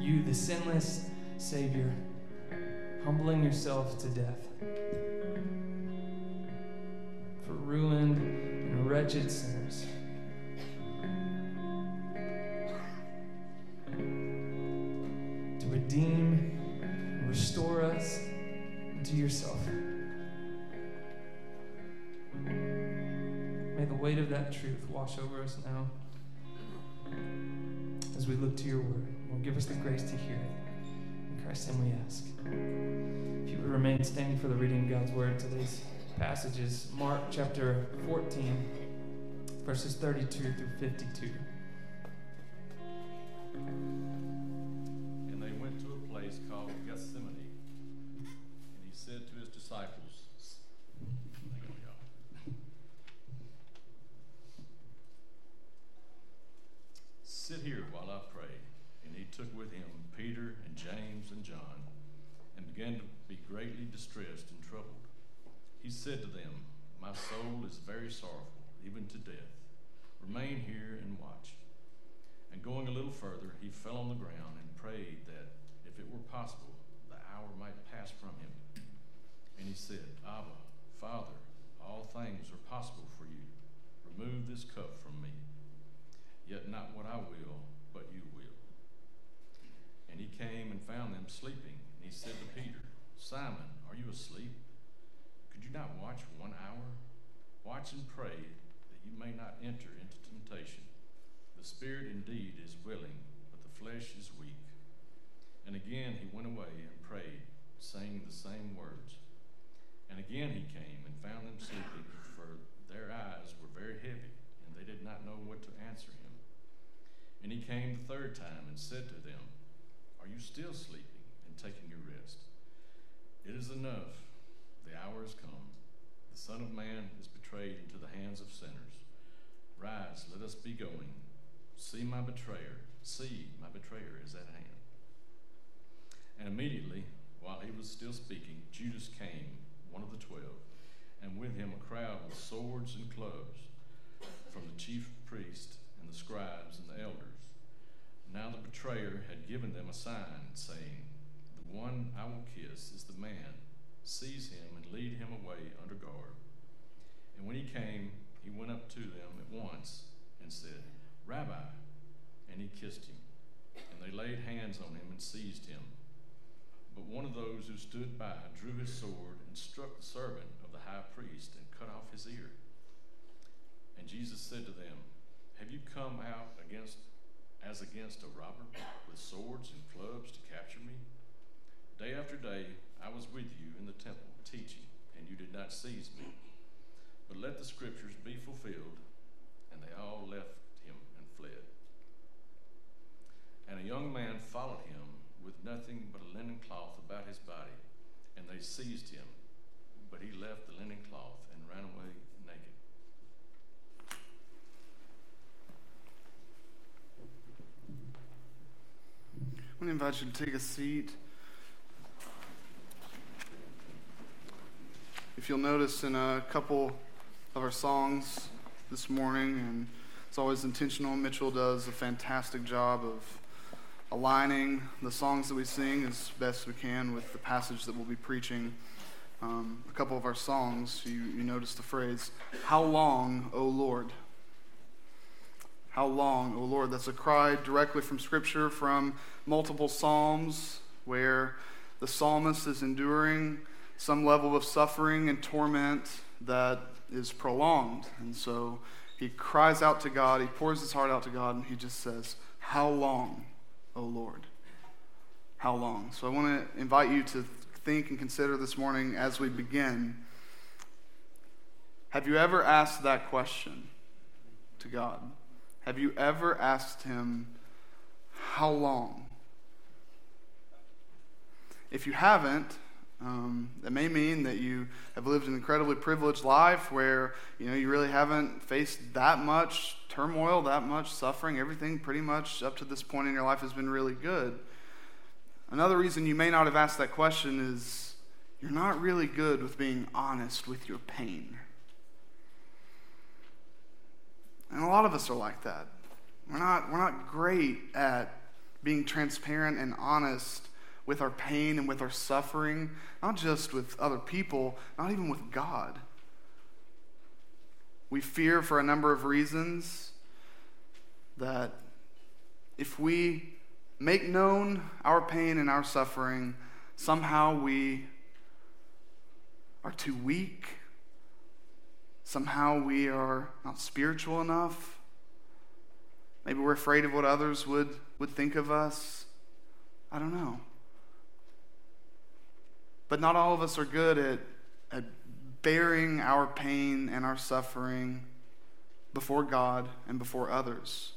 You, the sinless Savior, humbling yourself to death for ruined and wretched sinners. To redeem and restore us to yourself. May the weight of that truth wash over us now as we look to your word. Lord, give us the grace to hear it. In Christ's name we ask. If you would remain standing for the reading of God's word, today's passage is Mark chapter 14, verses 32 through 52. On the ground and prayed that, if it were possible, the hour might pass from him. And he said, Abba, Father, all things are possible for you. Remove this cup from me. Yet not what I will, but you will. And he came and found them sleeping. And he said to Peter, Simon, are you asleep? Could you not watch one hour? Watch and pray that you may not enter into temptation. The spirit indeed is willing, but the flesh is weak. And again he went away and prayed, saying the same words. And again he came and found them sleeping, for their eyes were very heavy, and they did not know what to answer him. And he came the third time and said to them, Are you still sleeping and taking your rest? It is enough. The hour is come. The Son of Man is betrayed into the hands of sinners. Rise, let us be going. See my betrayer. See, my betrayer is at hand. And immediately, while he was still speaking, Judas came, one of the twelve, and with him a crowd with swords and clubs from the chief priests and the scribes and the elders. Now the betrayer had given them a sign, saying, one I will kiss is the man. Seize him and lead him away under guard. And when he came, he went up to them at once and said, Rabbi. And he kissed him. And they laid hands on him and seized him. But one of those who stood by drew his sword and struck the servant of the high priest and cut off his ear. And Jesus said to them, Have you come out against as against a robber with swords and clubs to capture me? Day after day I was with you in the temple teaching, and you did not seize me. But let the scriptures be fulfilled. And they all left him and fled. And a young man followed him with nothing but a linen cloth about his body, and they seized him. But he left the linen cloth and ran away naked. I'm going to invite you to take a seat. If you'll notice in a couple of our songs this morning, and it's always intentional, Mitchell does a fantastic job of aligning the songs that we sing as best we can with the passage that we'll be preaching. Um, a couple of our songs, you, you notice the phrase, How long, O Lord? How long, O Lord? That's a cry directly from Scripture, from multiple Psalms, where the psalmist is enduring some level of suffering and torment that is prolonged. And so he cries out to God, he pours his heart out to God, and he just says, How long, O Lord? How long? So I want to invite you to think and consider this morning as we begin. Have you ever asked that question to God? Have you ever asked Him, How long? If you haven't, um, that may mean that you have lived an incredibly privileged life where you know you really haven't faced that much turmoil, that much suffering. Everything pretty much up to this point in your life has been really good. Another reason you may not have asked that question is you're not really good with being honest with your pain. And a lot of us are like that. We're not, we're not great at being transparent and honest with our pain and with our suffering, not just with other people, not even with God. We fear for a number of reasons that if we make known our pain and our suffering, somehow we are too weak. Somehow we are not spiritual enough. Maybe we're afraid of what others would, would think of us. I don't know. But not all of us are good at, at bearing our pain and our suffering before God and before others.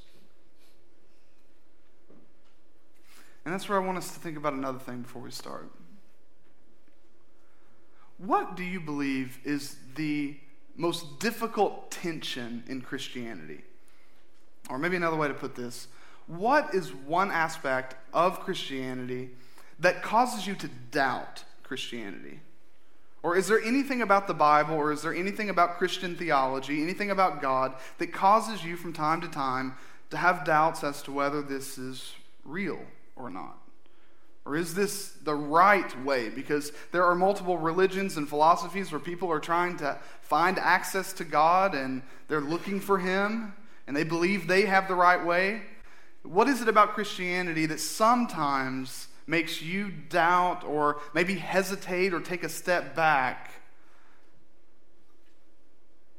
And that's where I want us to think about another thing before we start. What do you believe is the most difficult tension in Christianity? Or maybe another way to put this what is one aspect of Christianity that causes you to doubt Christianity? Or is there anything about the Bible, or is there anything about Christian theology, anything about God that causes you from time to time to have doubts as to whether this is real or not? Or is this the right way? Because there are multiple religions and philosophies where people are trying to find access to God and they're looking for Him and they believe they have the right way. What is it about Christianity that sometimes makes you doubt or maybe hesitate or take a step back?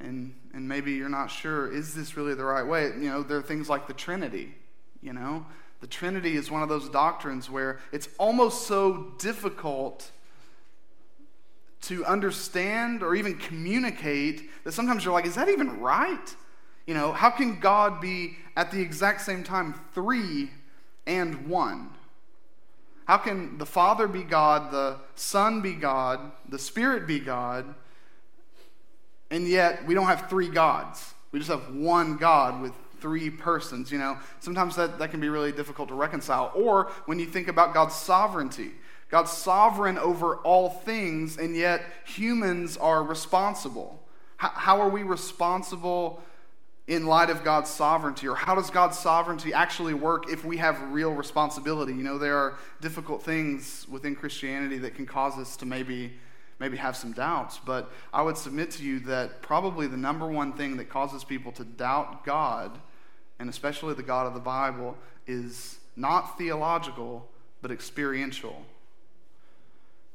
And, and maybe you're not sure, is this really the right way? You know, there are things like the Trinity, you know? The Trinity is one of those doctrines where it's almost so difficult to understand or even communicate that sometimes you're like, is that even right? You know, how can God be at the exact same time three and one? How can the Father be God, the Son be God, the Spirit be God, and yet we don't have three gods? We just have one God with three persons. You know, sometimes that, that can be really difficult to reconcile. Or when you think about God's sovereignty, God's sovereign over all things, and yet humans are responsible. How, how are we responsible in light of God's sovereignty? Or how does God's sovereignty actually work if we have real responsibility? You know, there are difficult things within Christianity that can cause us to maybe maybe have some doubts, but I would submit to you that probably the number one thing that causes people to doubt God and especially the God of the Bible, is not theological, but experiential.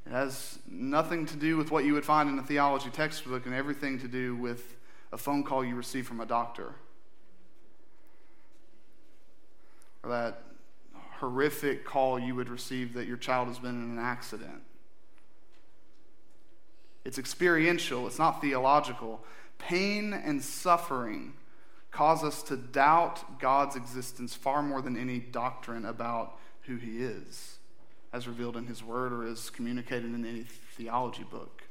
It has nothing to do with what you would find in a theology textbook and everything to do with a phone call you receive from a doctor. Or that horrific call you would receive that your child has been in an accident. It's experiential, it's not theological. Pain and suffering cause us to doubt God's existence far more than any doctrine about who He is, as revealed in His Word or as communicated in any theology book.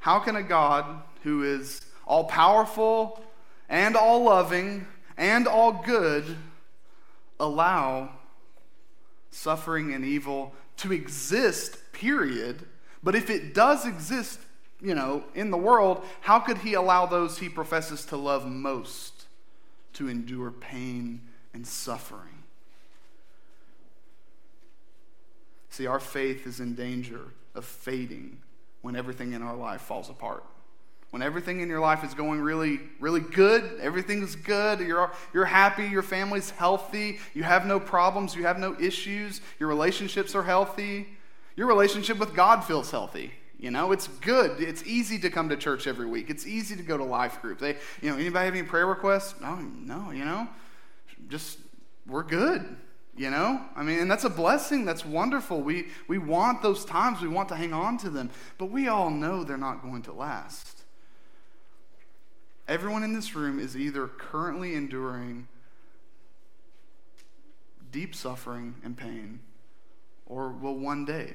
How can a God who is all powerful and all loving and all good allow suffering and evil to exist, period? But if it does exist, you know, in the world, how could he allow those he professes to love most to endure pain and suffering? See, our faith is in danger of fading when everything in our life falls apart. When everything in your life is going really, really good, everything's good, you're, you're happy, your family's healthy, you have no problems, you have no issues, your relationships are healthy, your relationship with God feels healthy. You know, it's good. It's easy to come to church every week. It's easy to go to life group. They, you know, anybody have any prayer requests? No, no, you know, just we're good. You know, I mean, and that's a blessing. That's wonderful. We we want those times. We want to hang on to them, but we all know they're not going to last. Everyone in this room is either currently enduring deep suffering and pain, or will one day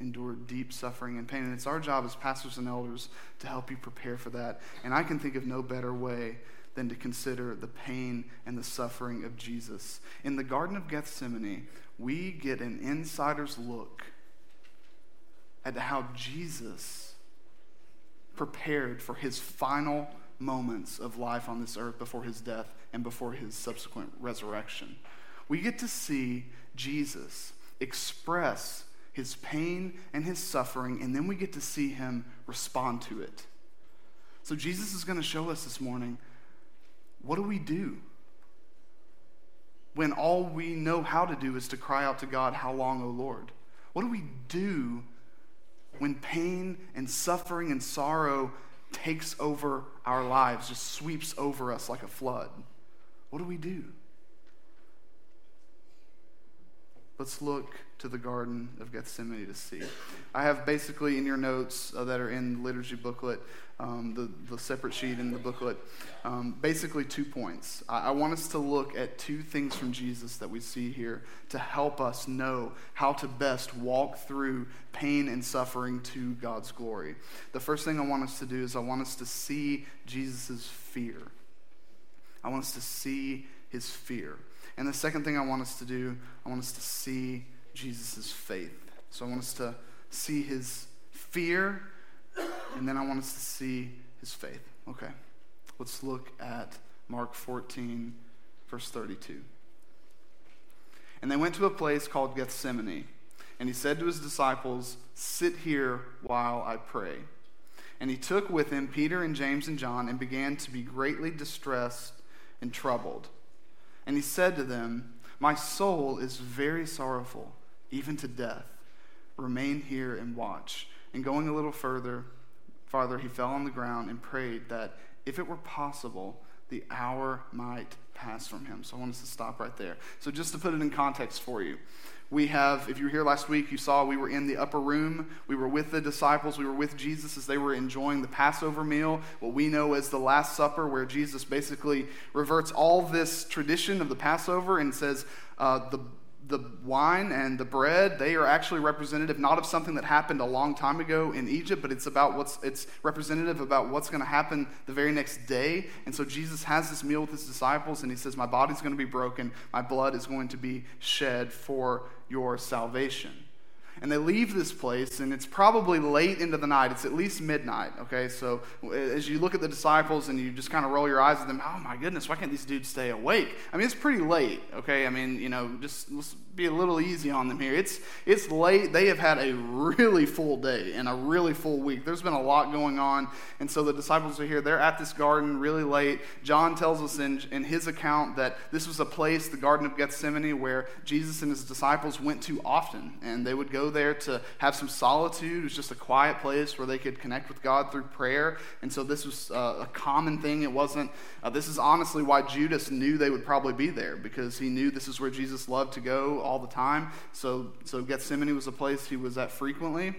endure deep suffering and pain. And it's our job as pastors and elders to help you prepare for that. And I can think of no better way than to consider the pain and the suffering of Jesus. In the Garden of Gethsemane, we get an insider's look at how Jesus prepared for his final moments of life on this earth before his death and before his subsequent resurrection. We get to see Jesus express his pain and his suffering, and then we get to see him respond to it. So, Jesus is going to show us this morning what do we do when all we know how to do is to cry out to God, How long, O Lord? What do we do when pain and suffering and sorrow takes over our lives, just sweeps over us like a flood? What do we do? Let's look to the Garden of Gethsemane to see. I have basically in your notes uh, that are in the liturgy booklet, um, the, the separate sheet in the booklet, um, basically two points. I, I want us to look at two things from Jesus that we see here to help us know how to best walk through pain and suffering to God's glory. The first thing I want us to do is I want us to see Jesus' fear. I want us to see his fear. And the second thing I want us to do, I want us to see Jesus' faith. So I want us to see his fear, and then I want us to see his faith. Okay, let's look at Mark 14, verse 32. And they went to a place called Gethsemane, and he said to his disciples, Sit here while I pray. And he took with him Peter and James and John and began to be greatly distressed and troubled. And he said to them, My soul is very sorrowful, even to death. Remain here and watch. And going a little further, farther, he fell on the ground and prayed that if it were possible, the hour might pass from him. So I want us to stop right there. So just to put it in context for you, we have, if you were here last week, you saw we were in the upper room. We were with the disciples. We were with Jesus as they were enjoying the Passover meal, what we know as the Last Supper, where Jesus basically reverts all this tradition of the Passover and says, uh, the the wine and the bread they are actually representative not of something that happened a long time ago in egypt but it's about what's it's representative about what's going to happen the very next day. And so jesus has this meal with his disciples and he says my body's going to be broken. My blood is going to be shed for your salvation and they leave this place, and it's probably late into the night. It's at least midnight, okay? So as you look at the disciples and you just kind of roll your eyes at them, oh my goodness, why can't these dudes stay awake? I mean, it's pretty late, okay? I mean, you know, just let's be a little easy on them here. It's, it's late. They have had a really full day and a really full week. There's been a lot going on. And so the disciples are here. They're at this garden really late. John tells us in, in his account that this was a place, the Garden of Gethsemane, where Jesus and his disciples went to often. And they would go there to have some solitude. It was just a quiet place where they could connect with God through prayer. And so this was uh, a common thing. It wasn't, uh, this is honestly why Judas knew they would probably be there because he knew this is where Jesus loved to go all the time. So, so Gethsemane was a place he was at frequently.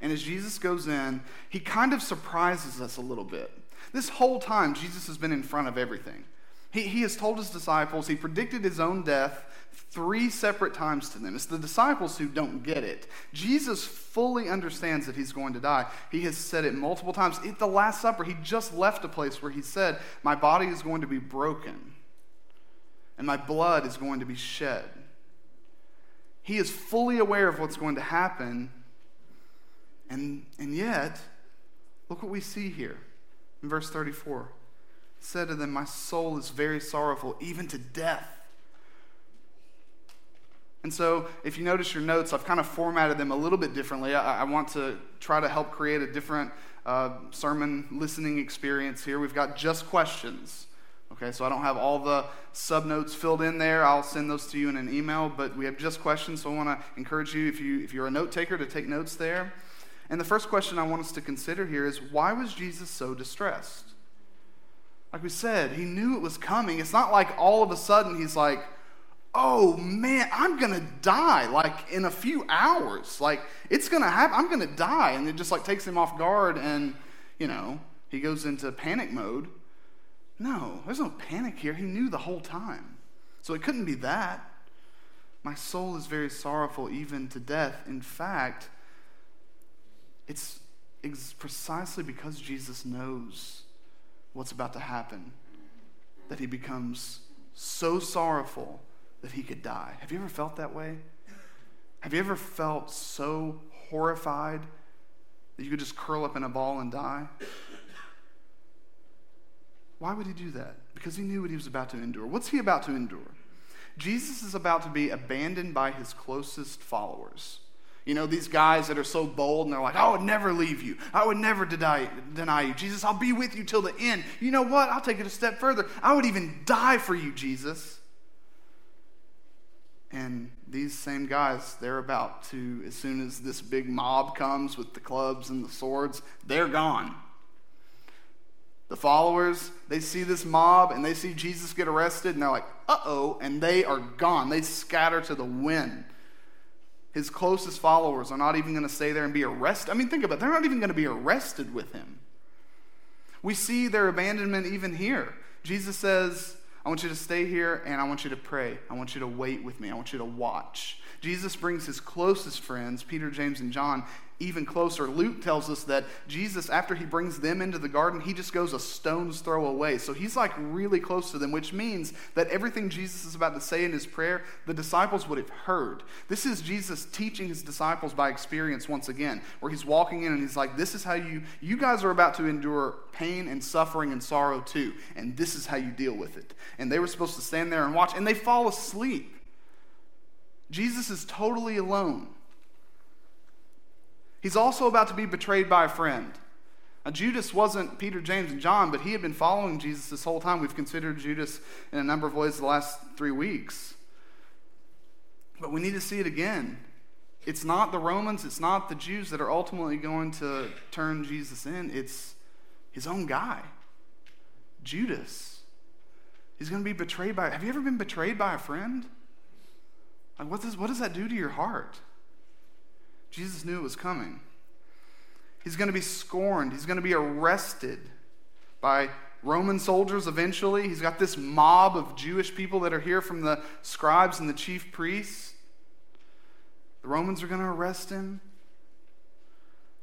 And as Jesus goes in, he kind of surprises us a little bit. This whole time, Jesus has been in front of everything. He, he has told his disciples, he predicted his own death three separate times to them. It's the disciples who don't get it. Jesus fully understands that he's going to die. He has said it multiple times. At the Last Supper, he just left a place where he said, My body is going to be broken, and my blood is going to be shed. He is fully aware of what's going to happen. And, and yet, look what we see here in verse 34. He said to them, My soul is very sorrowful, even to death. And so, if you notice your notes, I've kind of formatted them a little bit differently. I, I want to try to help create a different uh, sermon listening experience here. We've got just questions. Okay, so I don't have all the sub notes filled in there. I'll send those to you in an email, but we have just questions, so I want to encourage you, if, you, if you're a note taker, to take notes there. And the first question I want us to consider here is why was Jesus so distressed? Like we said, he knew it was coming. It's not like all of a sudden he's like, oh man, I'm going to die like in a few hours. Like it's going to happen. I'm going to die. And it just like takes him off guard and, you know, he goes into panic mode. No, there's no panic here. He knew the whole time. So it couldn't be that. My soul is very sorrowful, even to death. In fact, it's precisely because Jesus knows what's about to happen that he becomes so sorrowful that he could die. Have you ever felt that way? Have you ever felt so horrified that you could just curl up in a ball and die? Why would he do that? Because he knew what he was about to endure. What's he about to endure? Jesus is about to be abandoned by his closest followers. You know, these guys that are so bold and they're like, I would never leave you. I would never deny, deny you. Jesus, I'll be with you till the end. You know what? I'll take it a step further. I would even die for you, Jesus. And these same guys, they're about to, as soon as this big mob comes with the clubs and the swords, they're gone. The followers, they see this mob and they see Jesus get arrested and they're like, uh oh, and they are gone. They scatter to the wind. His closest followers are not even going to stay there and be arrested. I mean, think about it. They're not even going to be arrested with him. We see their abandonment even here. Jesus says, I want you to stay here and I want you to pray. I want you to wait with me. I want you to watch. Jesus brings his closest friends, Peter, James, and John, even closer. Luke tells us that Jesus, after he brings them into the garden, he just goes a stone's throw away. So he's like really close to them, which means that everything Jesus is about to say in his prayer, the disciples would have heard. This is Jesus teaching his disciples by experience once again, where he's walking in and he's like, This is how you, you guys are about to endure pain and suffering and sorrow too, and this is how you deal with it. And they were supposed to stand there and watch, and they fall asleep. Jesus is totally alone. He's also about to be betrayed by a friend. Now, Judas wasn't Peter, James, and John, but he had been following Jesus this whole time. We've considered Judas in a number of ways the last three weeks. But we need to see it again. It's not the Romans, it's not the Jews that are ultimately going to turn Jesus in, it's his own guy, Judas. He's going to be betrayed by. Have you ever been betrayed by a friend? Like, what does, what does that do to your heart? Jesus knew it was coming. He's going to be scorned. He's going to be arrested by Roman soldiers eventually. He's got this mob of Jewish people that are here from the scribes and the chief priests. The Romans are going to arrest him.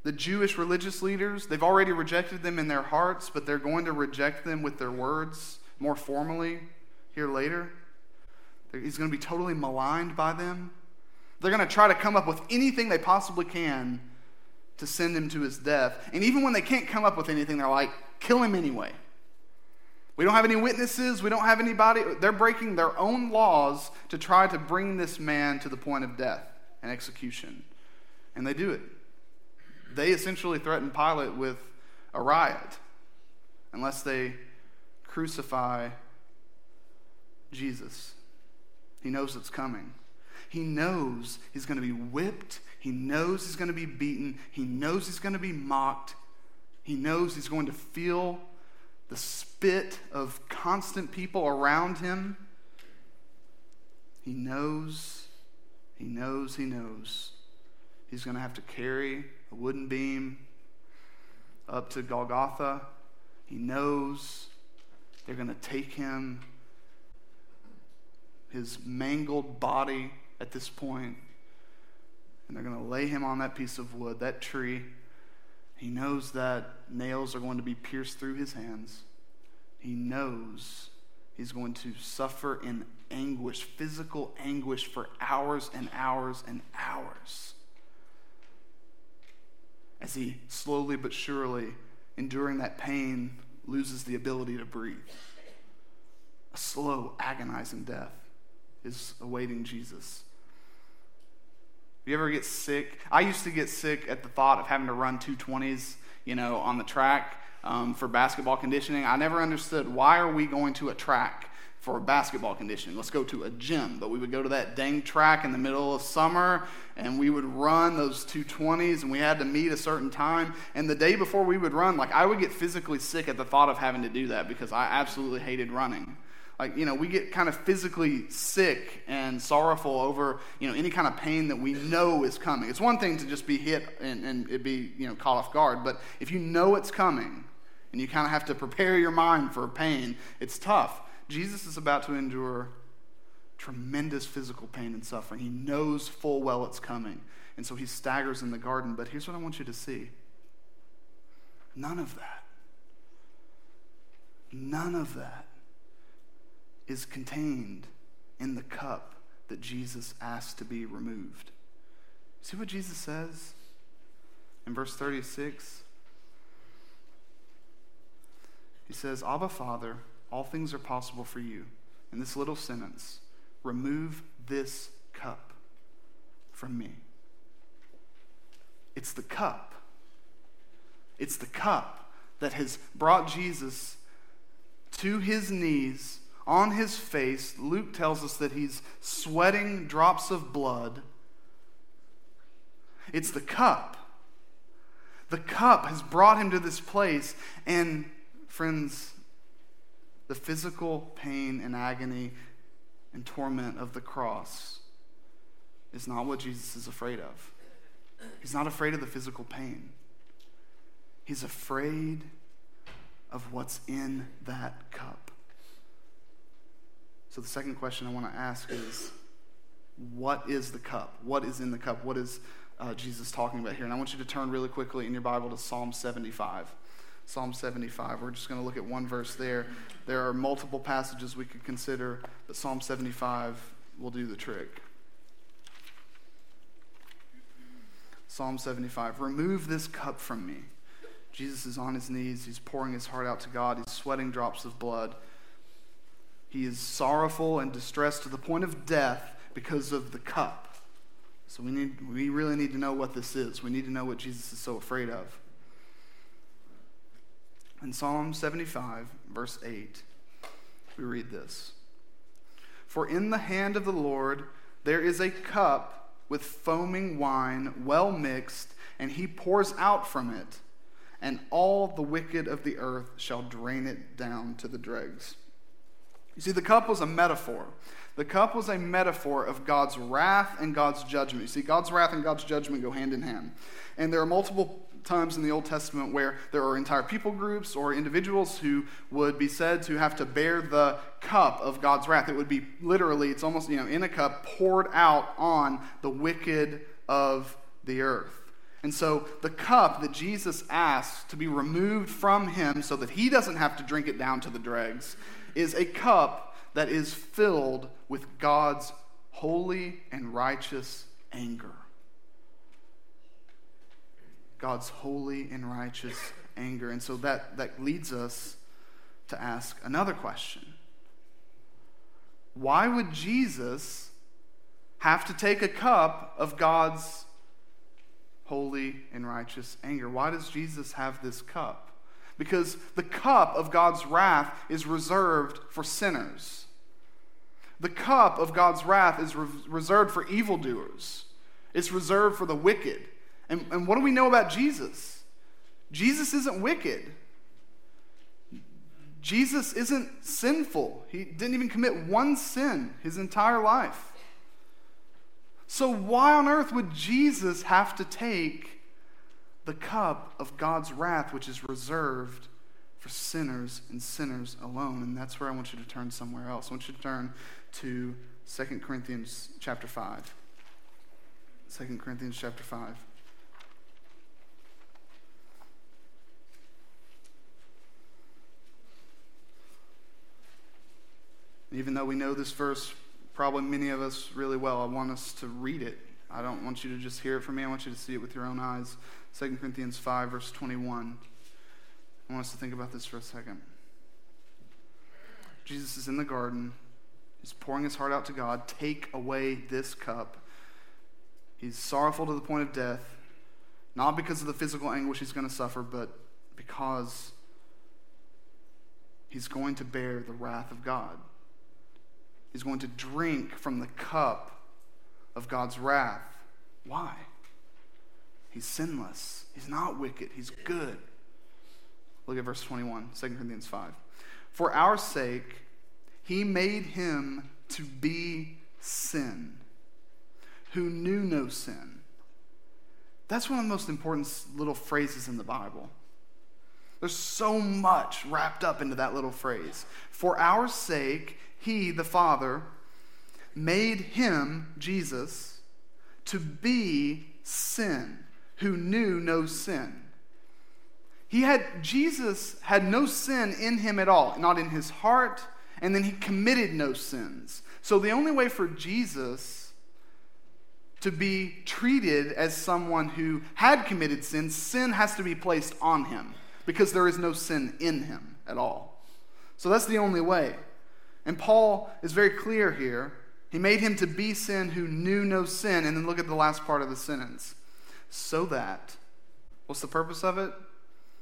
The Jewish religious leaders, they've already rejected them in their hearts, but they're going to reject them with their words more formally here later. He's going to be totally maligned by them. They're going to try to come up with anything they possibly can to send him to his death. And even when they can't come up with anything, they're like, kill him anyway. We don't have any witnesses. We don't have anybody. They're breaking their own laws to try to bring this man to the point of death and execution. And they do it. They essentially threaten Pilate with a riot unless they crucify Jesus. He knows it's coming. He knows he's going to be whipped. He knows he's going to be beaten. He knows he's going to be mocked. He knows he's going to feel the spit of constant people around him. He knows, he knows, he knows. He's going to have to carry a wooden beam up to Golgotha. He knows they're going to take him, his mangled body at this point, and they're going to lay him on that piece of wood, that tree. He knows that nails are going to be pierced through his hands. He knows he's going to suffer in anguish, physical anguish, for hours and hours and hours. As he slowly but surely, enduring that pain, loses the ability to breathe. A slow, agonizing death is awaiting Jesus you ever get sick? I used to get sick at the thought of having to run 220s, you know, on the track um, for basketball conditioning. I never understood why are we going to a track for basketball conditioning? Let's go to a gym. But we would go to that dang track in the middle of summer and we would run those 220s and we had to meet a certain time. And the day before we would run, like I would get physically sick at the thought of having to do that because I absolutely hated running like you know we get kind of physically sick and sorrowful over you know any kind of pain that we know is coming. It's one thing to just be hit and, and it be you know caught off guard but if you know it's coming and you kind of have to prepare your mind for pain it's tough. Jesus is about to endure tremendous physical pain and suffering. He knows full well it's coming and so he staggers in the garden. But here's what i want you to see. None of that. None of that is contained in the cup that Jesus asked to be removed. See what Jesus says in verse 36? He says, Abba, Father, all things are possible for you. In this little sentence, remove this cup from me. It's the cup. It's the cup that has brought Jesus to his knees, on his face. Luke tells us that he's sweating drops of blood. It's the cup. The cup has brought him to this place. And, friends, the physical pain and agony and torment of the cross is not what Jesus is afraid of. He's not afraid of the physical pain. He's afraid of what's in that cup. So, the second question I want to ask is what is the cup? What is in the cup? What is uh, Jesus talking about here? And I want you to turn really quickly in your Bible to Psalm 75. Psalm 75. We're just going to look at one verse there. There are multiple passages we could consider, but Psalm 75 will do the trick. Psalm 75 Remove this cup from me. Jesus is on his knees. He's pouring his heart out to God. He's sweating drops of blood. He is sorrowful and distressed to the point of death because of the cup. So we, need, we really need to know what this is. We need to know what Jesus is so afraid of. In Psalm 75, verse 8, we read this For in the hand of the Lord there is a cup with foaming wine, well mixed, and he pours out from it, and all the wicked of the earth shall drain it down to the dregs. You see, the cup was a metaphor. The cup was a metaphor of God's wrath and God's judgment. You see, God's wrath and God's judgment go hand in hand. And there are multiple times in the Old Testament where there are entire people groups or individuals who would be said to have to bear the cup of God's wrath. It would be literally, it's almost, you know, in a cup poured out on the wicked of the earth. And so the cup that Jesus asks to be removed from him so that he doesn't have to drink it down to the dregs is a cup that is filled with God's holy and righteous anger. God's holy and righteous anger. And so that, that leads us to ask another question Why would Jesus have to take a cup of God's holy and righteous anger? Why does Jesus have this cup? Because the cup of God's wrath is reserved for sinners. The cup of God's wrath is re- reserved for evildoers. It's reserved for the wicked. And, and what do we know about Jesus? Jesus isn't wicked. Jesus isn't sinful. He didn't even commit one sin his entire life. So, why on earth would Jesus have to take the cup of God's wrath, which is reserved for sinners and sinners alone? And that's where I want you to turn somewhere else. I want you to turn to 2 Corinthians chapter 5. 2 Corinthians chapter 5. Even though we know this verse, probably many of us really well, I want us to read it. I don't want you to just hear it from me. I want you to see it with your own eyes. 2 Corinthians 5, verse 21. I want us to think about this for a second. Jesus is in the garden. He's pouring his heart out to God. Take away this cup. He's sorrowful to the point of death, not because of the physical anguish he's going to suffer, but because he's going to bear the wrath of God He's going to drink from the cup of God's wrath. Why? He's sinless. He's not wicked. He's good. Look at verse 21, 2 Corinthians 5. For our sake, he made him to be sin, who knew no sin. That's one of the most important little phrases in the Bible. There's so much wrapped up into that little phrase. For our sake, he, the Father, made him, Jesus, to be sin, who knew no sin. He had, Jesus had no sin in him at all, not in his heart, and then he committed no sins. So the only way for Jesus to be treated as someone who had committed sin, sin has to be placed on him because there is no sin in him at all. So that's the only way. And Paul is very clear here. He made him to be sin who knew no sin. And then look at the last part of the sentence. So that, what's the purpose of it?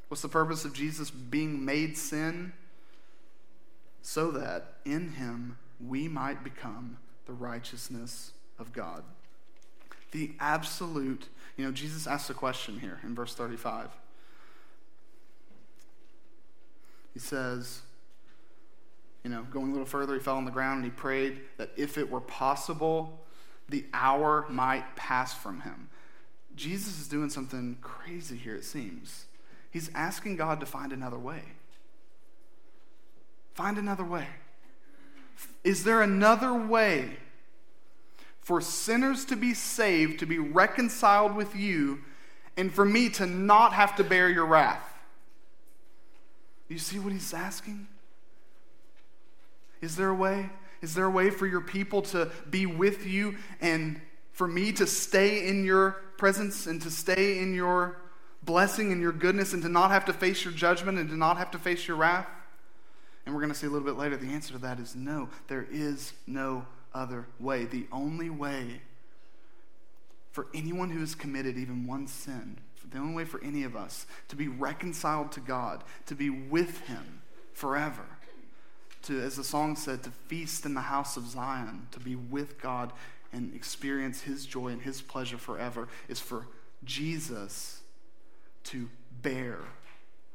What's the purpose of Jesus being made sin? So that in him we might become the righteousness of God. The absolute, you know, Jesus asks a question here in verse 35. He says, you know, going a little further, he fell on the ground and he prayed that if it were possible, the hour might pass from him. Jesus is doing something crazy here, it seems. He's asking God to find another way. Find another way. Is there another way for sinners to be saved, to be reconciled with you, and for me to not have to bear your wrath? You see what he's asking? Is there a way? Is there a way for your people to be with you and for me to stay in your presence and to stay in your blessing and your goodness and to not have to face your judgment and to not have to face your wrath? And we're going to see a little bit later the answer to that is no. There is no other way. The only way for anyone who has committed even one sin, the only way for any of us to be reconciled to God, to be with Him forever, to, as the song said, to feast in the house of Zion, to be with God and experience His joy and His pleasure forever, is for Jesus to bear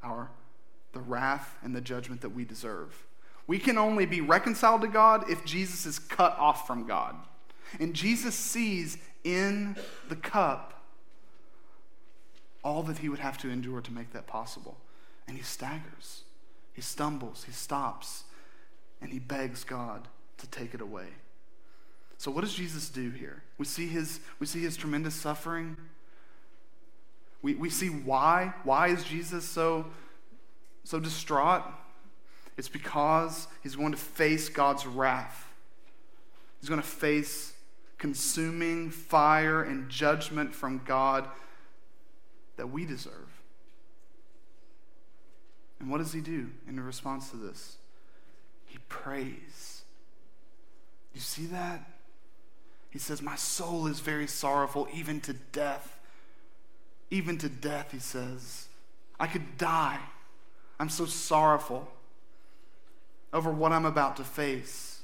our the wrath and the judgment that we deserve. We can only be reconciled to God if Jesus is cut off from God. And Jesus sees in the cup all that he would have to endure to make that possible. And he staggers, he stumbles, he stops, and he begs God to take it away. So what does Jesus do here? We see his, we see his tremendous suffering. We, we see why. Why is Jesus so so distraught? It's because he's going to face God's wrath. He's going to face consuming fire and judgment from God that we deserve. And what does he do in response to this? Prays. You see that? He says, My soul is very sorrowful, even to death. Even to death, he says. I could die. I'm so sorrowful over what I'm about to face.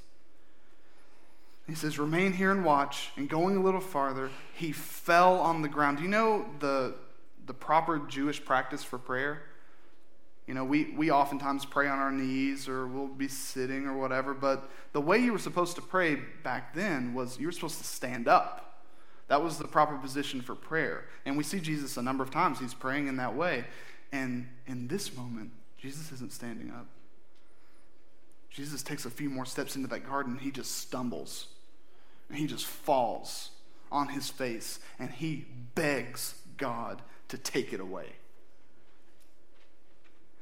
He says, Remain here and watch. And going a little farther, he fell on the ground. Do you know the, the proper Jewish practice for prayer? You know, we, we oftentimes pray on our knees or we'll be sitting or whatever, but the way you were supposed to pray back then was you were supposed to stand up. That was the proper position for prayer. And we see Jesus a number of times. He's praying in that way. And in this moment, Jesus isn't standing up. Jesus takes a few more steps into that garden. He just stumbles. And he just falls on his face. And he begs God to take it away.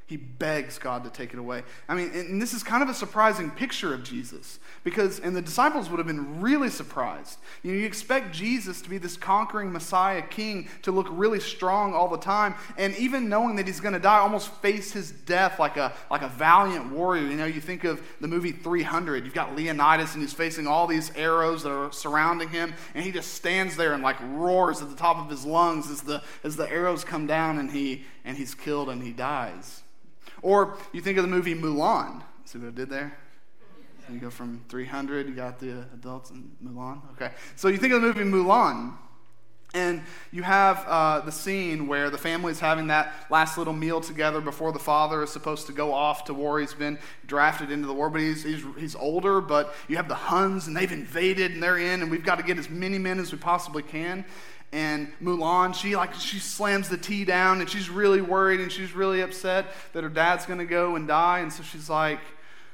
He begs God to take it away. I mean, and this is kind of a surprising picture of Jesus because, and the disciples would have been really surprised. You know, you expect Jesus to be this conquering Messiah king to look really strong all the time, and even knowing that he's going to die, almost face his death like a, like a valiant warrior. You know, you think of the movie 300. You've got Leonidas, and he's facing all these arrows that are surrounding him, and he just stands there and like roars at the top of his lungs as the, as the arrows come down, and, he, and he's killed and he dies. Or you think of the movie Mulan. See what I did there? You go from 300, you got the adults in Mulan. Okay. So you think of the movie Mulan, and you have uh, the scene where the family is having that last little meal together before the father is supposed to go off to war. He's been drafted into the war, but he's, he's, he's older. But you have the Huns, and they've invaded, and they're in, and we've got to get as many men as we possibly can and Mulan, she like she slams the tea down and she's really worried and she's really upset that her dad's going to go and die and so she's like,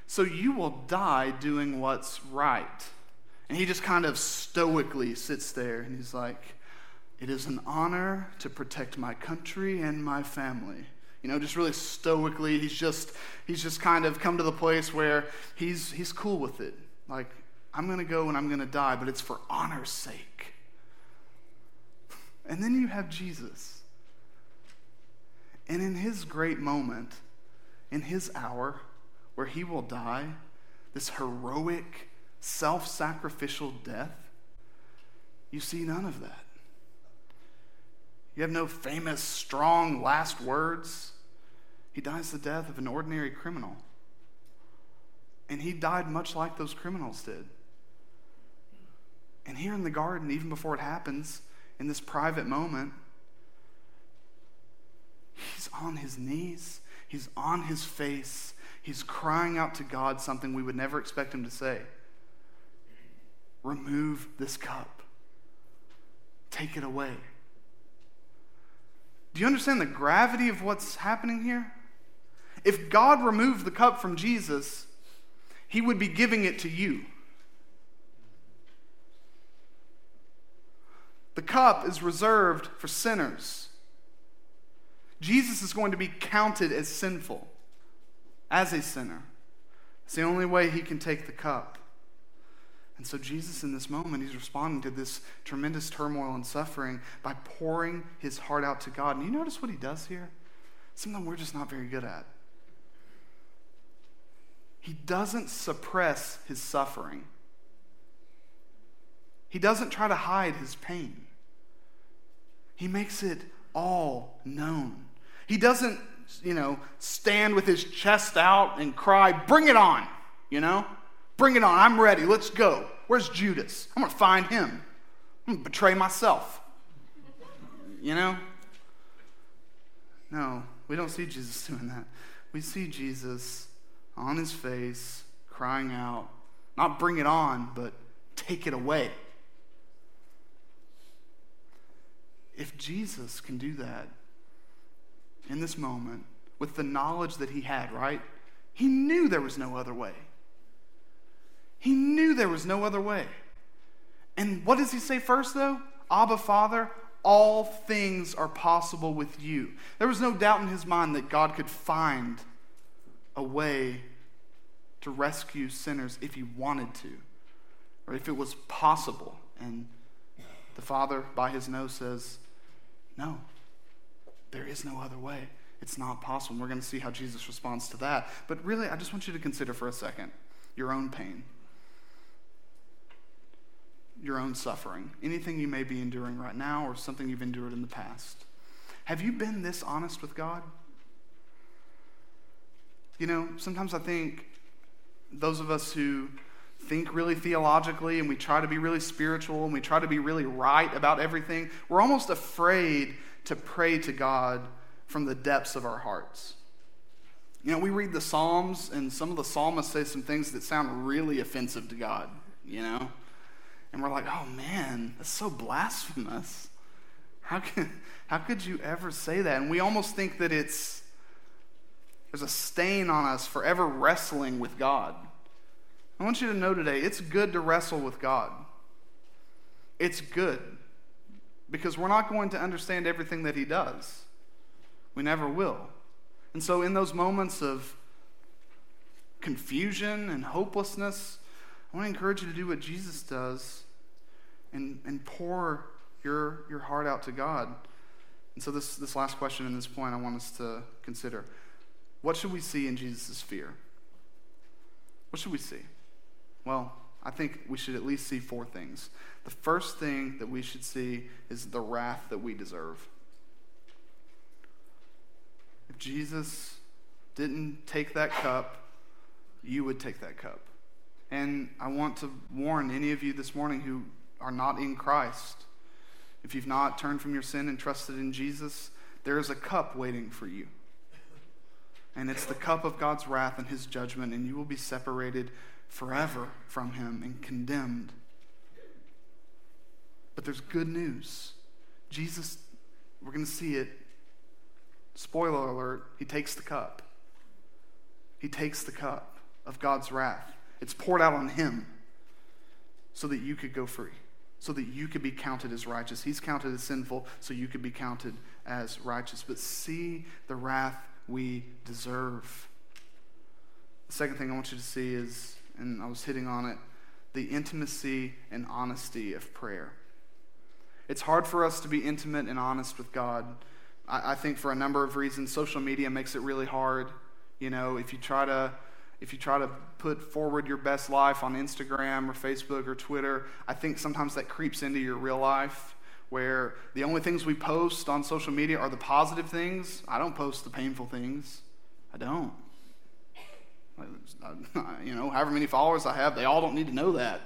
"So you will die doing what's right." And he just kind of stoically sits there and he's like, "It is an honor to protect my country and my family." You know, just really stoically, he's just he's just kind of come to the place where he's he's cool with it. Like, I'm going to go and I'm going to die, but it's for honor's sake. And then you have Jesus. And in his great moment, in his hour where he will die this heroic, self sacrificial death, you see none of that. You have no famous, strong last words. He dies the death of an ordinary criminal. And he died much like those criminals did. And here in the garden, even before it happens, in this private moment, he's on his knees, he's on his face, he's crying out to God something we would never expect him to say Remove this cup, take it away. Do you understand the gravity of what's happening here? If God removed the cup from Jesus, he would be giving it to you. The cup is reserved for sinners. Jesus is going to be counted as sinful, as a sinner. It's the only way he can take the cup. And so, Jesus, in this moment, he's responding to this tremendous turmoil and suffering by pouring his heart out to God. And you notice what he does here? Something we're just not very good at. He doesn't suppress his suffering, he doesn't try to hide his pain. He makes it all known. He doesn't, you know, stand with his chest out and cry, Bring it on, you know? Bring it on. I'm ready. Let's go. Where's Judas? I'm going to find him. I'm going to betray myself. You know? No, we don't see Jesus doing that. We see Jesus on his face, crying out, not bring it on, but take it away. If Jesus can do that, in this moment with the knowledge that he had, right? He knew there was no other way. He knew there was no other way. And what does he say first, though? Abba, Father, all things are possible with you. There was no doubt in his mind that God could find a way to rescue sinners if he wanted to, or if it was possible. And the Father, by his nose, says, No, there is no other way. It's not possible. And we're going to see how Jesus responds to that. But really, I just want you to consider for a second your own pain, your own suffering, anything you may be enduring right now or something you've endured in the past. Have you been this honest with God? You know, sometimes I think those of us who think really theologically and we try to be really spiritual and we try to be really right about everything, we're almost afraid to pray to God from the depths of our hearts. You know, we read the Psalms, and some of the psalmists say some things that sound really offensive to God, you know? And we're like, oh man, that's so blasphemous. How, can, how could you ever say that? And we almost think that it's, there's a stain on us for ever wrestling with God. I want you to know today, it's good to wrestle with God. It's good because we're not going to understand everything that he does. We never will. And so, in those moments of confusion and hopelessness, I want to encourage you to do what Jesus does and, and pour your, your heart out to God. And so, this, this last question and this point I want us to consider what should we see in Jesus' fear? What should we see? Well, I think we should at least see four things. The first thing that we should see is the wrath that we deserve. If Jesus didn't take that cup, you would take that cup. And I want to warn any of you this morning who are not in Christ. If you've not turned from your sin and trusted in Jesus, there is a cup waiting for you. And it's the cup of God's wrath and his judgment, and you will be separated forever from him and condemned. But there's good news. Jesus, we're going to see it. Spoiler alert, he takes the cup. He takes the cup of God's wrath. It's poured out on him so that you could go free, so that you could be counted as righteous. He's counted as sinful, so you could be counted as righteous. But see the wrath we deserve. The second thing I want you to see is and I was hitting on it the intimacy and honesty of prayer. It's hard for us to be intimate and honest with God. I, I, think for a number of reasons. Social media makes it really hard. You know, if you try to if you try to put forward your best life on Instagram or Facebook or Twitter, I think sometimes that creeps into your real life where the only things we post on social media are the positive things. I don't post the painful things. I don't. You know, however many followers I have, they all don't need to know that.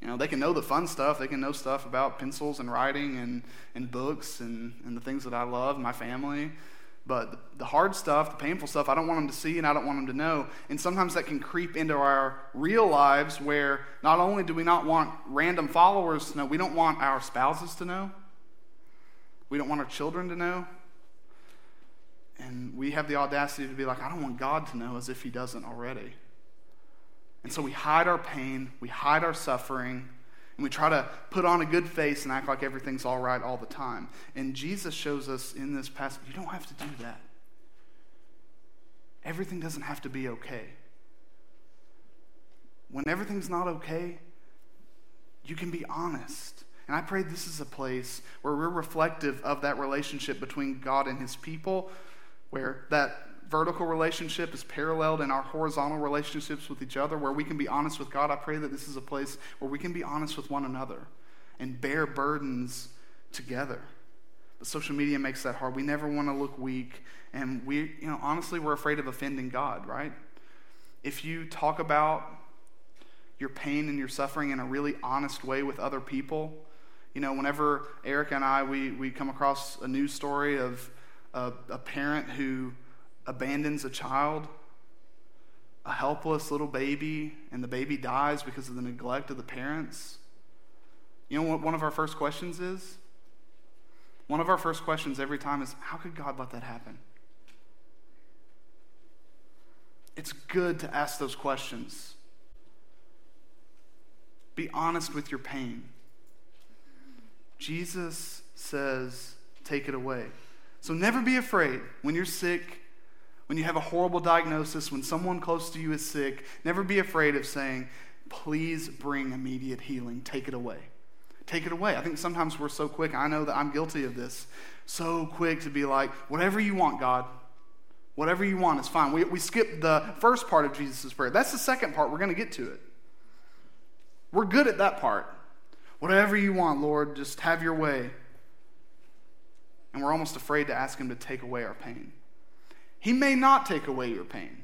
You know, they can know the fun stuff. They can know stuff about pencils and writing and, and books and, and the things that I love, my family. But the hard stuff, the painful stuff, I don't want them to see and I don't want them to know. And sometimes that can creep into our real lives where not only do we not want random followers to know, we don't want our spouses to know, we don't want our children to know. And we have the audacity to be like, I don't want God to know as if He doesn't already. And so we hide our pain, we hide our suffering, and we try to put on a good face and act like everything's all right all the time. And Jesus shows us in this passage you don't have to do that. Everything doesn't have to be okay. When everything's not okay, you can be honest. And I pray this is a place where we're reflective of that relationship between God and his people, where that vertical relationship is paralleled in our horizontal relationships with each other, where we can be honest with God. I pray that this is a place where we can be honest with one another and bear burdens together. But social media makes that hard. We never want to look weak. And we, you know, honestly, we're afraid of offending God, right? If you talk about your pain and your suffering in a really honest way with other people, you know, whenever Eric and I, we, we come across a news story of a, a parent who abandons a child, a helpless little baby, and the baby dies because of the neglect of the parents, you know what one of our first questions is? One of our first questions every time is how could God let that happen? It's good to ask those questions. Be honest with your pain. Jesus says, take it away. So never be afraid when you're sick when you have a horrible diagnosis, when someone close to you is sick, never be afraid of saying, Please bring immediate healing. Take it away. Take it away. I think sometimes we're so quick. I know that I'm guilty of this. So quick to be like, Whatever you want, God. Whatever you want is fine. We, we skip the first part of Jesus' prayer. That's the second part. We're going to get to it. We're good at that part. Whatever you want, Lord, just have your way. And we're almost afraid to ask Him to take away our pain. He may not take away your pain.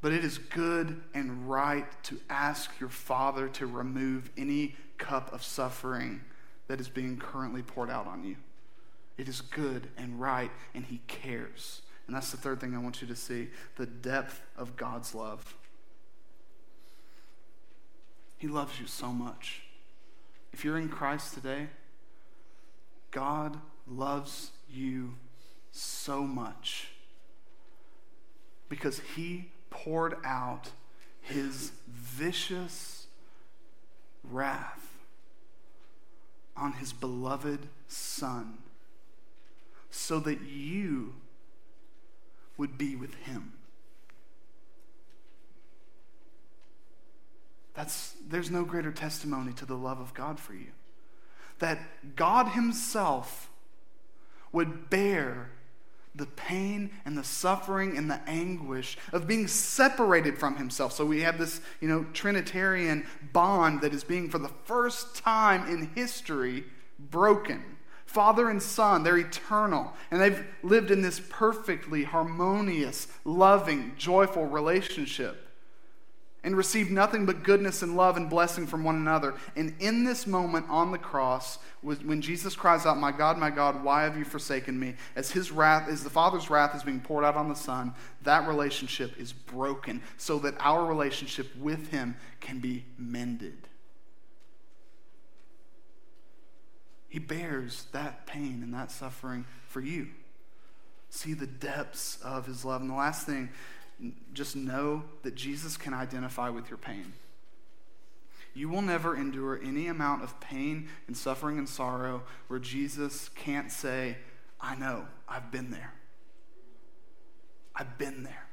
But it is good and right to ask your Father to remove any cup of suffering that is being currently poured out on you. It is good and right, and He cares. And that's the third thing I want you to see the depth of God's love. He loves you so much. If you're in Christ today, God loves you so much because he poured out his vicious wrath on his beloved Son so that you would be with him. That's, there's no greater testimony to the love of God for you. That God Himself would bear the pain and the suffering and the anguish of being separated from himself. So we have this, you know, Trinitarian bond that is being, for the first time in history, broken. Father and Son, they're eternal, and they've lived in this perfectly harmonious, loving, joyful relationship and received nothing but goodness and love and blessing from one another. And in this moment on the cross, when Jesus cries out, My God, my God, why have you forsaken me? As his wrath, as the Father's wrath is being poured out on the Son, that relationship is broken so that our relationship with him can be mended. He bears that pain and that suffering for you. See the depths of his love. And the last thing just know that Jesus can identify with your pain. You will never endure any amount of pain and suffering and sorrow where Jesus can't say, I know, I've been there. I've been there.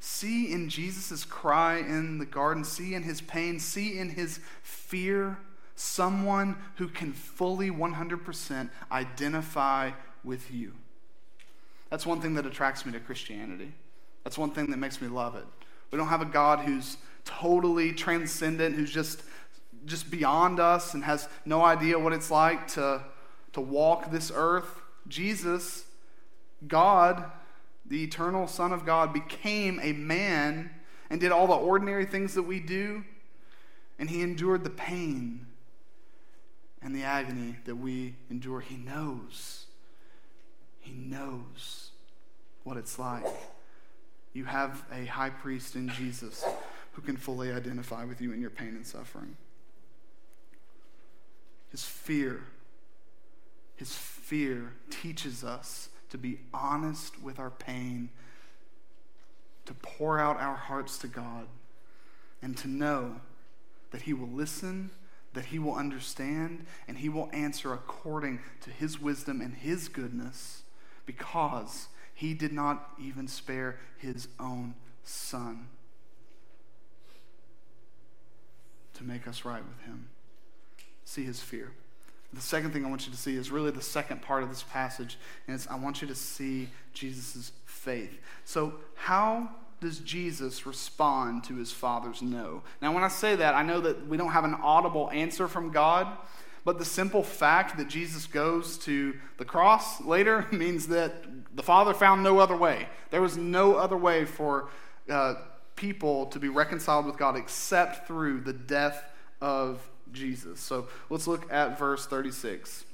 See in Jesus' cry in the garden, see in his pain, see in his fear someone who can fully 100% identify with you. That's one thing that attracts me to Christianity. That's one thing that makes me love it. We don't have a God who's totally transcendent, who's just just beyond us and has no idea what it's like to, to walk this earth. Jesus, God, the eternal Son of God, became a man and did all the ordinary things that we do, and he endured the pain and the agony that we endure. He knows. He knows what it's like. You have a high priest in Jesus who can fully identify with you in your pain and suffering. His fear, his fear teaches us to be honest with our pain, to pour out our hearts to God, and to know that He will listen, that He will understand, and He will answer according to His wisdom and His goodness because He did not even spare His own Son to make us right with Him see his fear. The second thing I want you to see is really the second part of this passage, and it's I want you to see Jesus' faith. So, how does Jesus respond to his father's no? Now, when I say that, I know that we don't have an audible answer from God, but the simple fact that Jesus goes to the cross later means that the Father found no other way. There was no other way for uh, people to be reconciled with God except through the death of Jesus. So let's look at verse 36.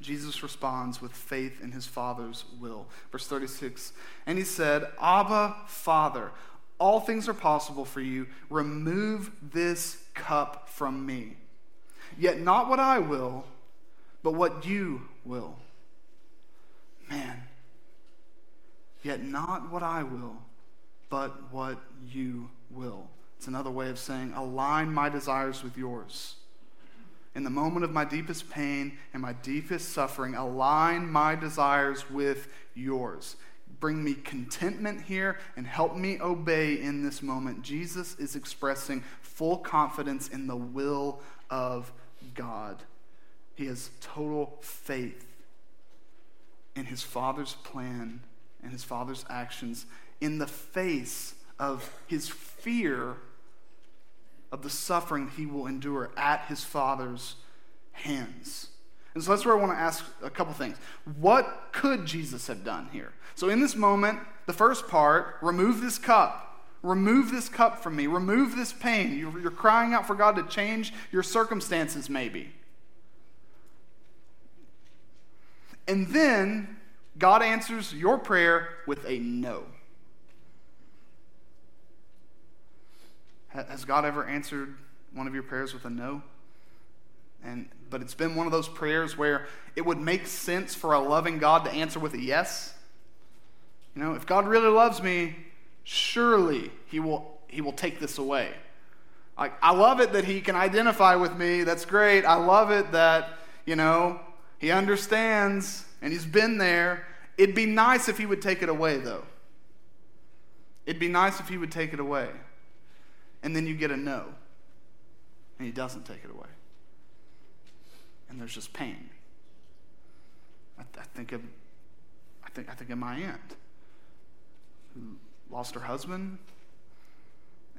Jesus responds with faith in his Father's will. Verse 36 And he said, Abba, Father, all things are possible for you. Remove this cup from me. Yet not what I will, but what you will. Man, yet not what I will, but what you will. It's another way of saying, align my desires with yours. In the moment of my deepest pain and my deepest suffering, align my desires with yours. Bring me contentment here and help me obey in this moment. Jesus is expressing full confidence in the will of God. He has total faith in his Father's plan and his Father's actions in the face of his fear of the suffering he will endure at his Father's hands. And so that's where I want to ask a couple things. What could Jesus have done here? So, in this moment, the first part remove this cup. Remove this cup from me. Remove this pain. You're crying out for God to change your circumstances, maybe. And then God answers your prayer with a no. Has God ever answered one of your prayers with a no? And but it's been one of those prayers where it would make sense for a loving God to answer with a yes. You know, if God really loves me, surely he will he will take this away. Like I love it that he can identify with me. That's great. I love it that, you know, he understands and he's been there. It'd be nice if he would take it away though. It'd be nice if he would take it away and then you get a no, and he doesn't take it away. And there's just pain. I, th- I think of, I think, I think of my aunt who lost her husband,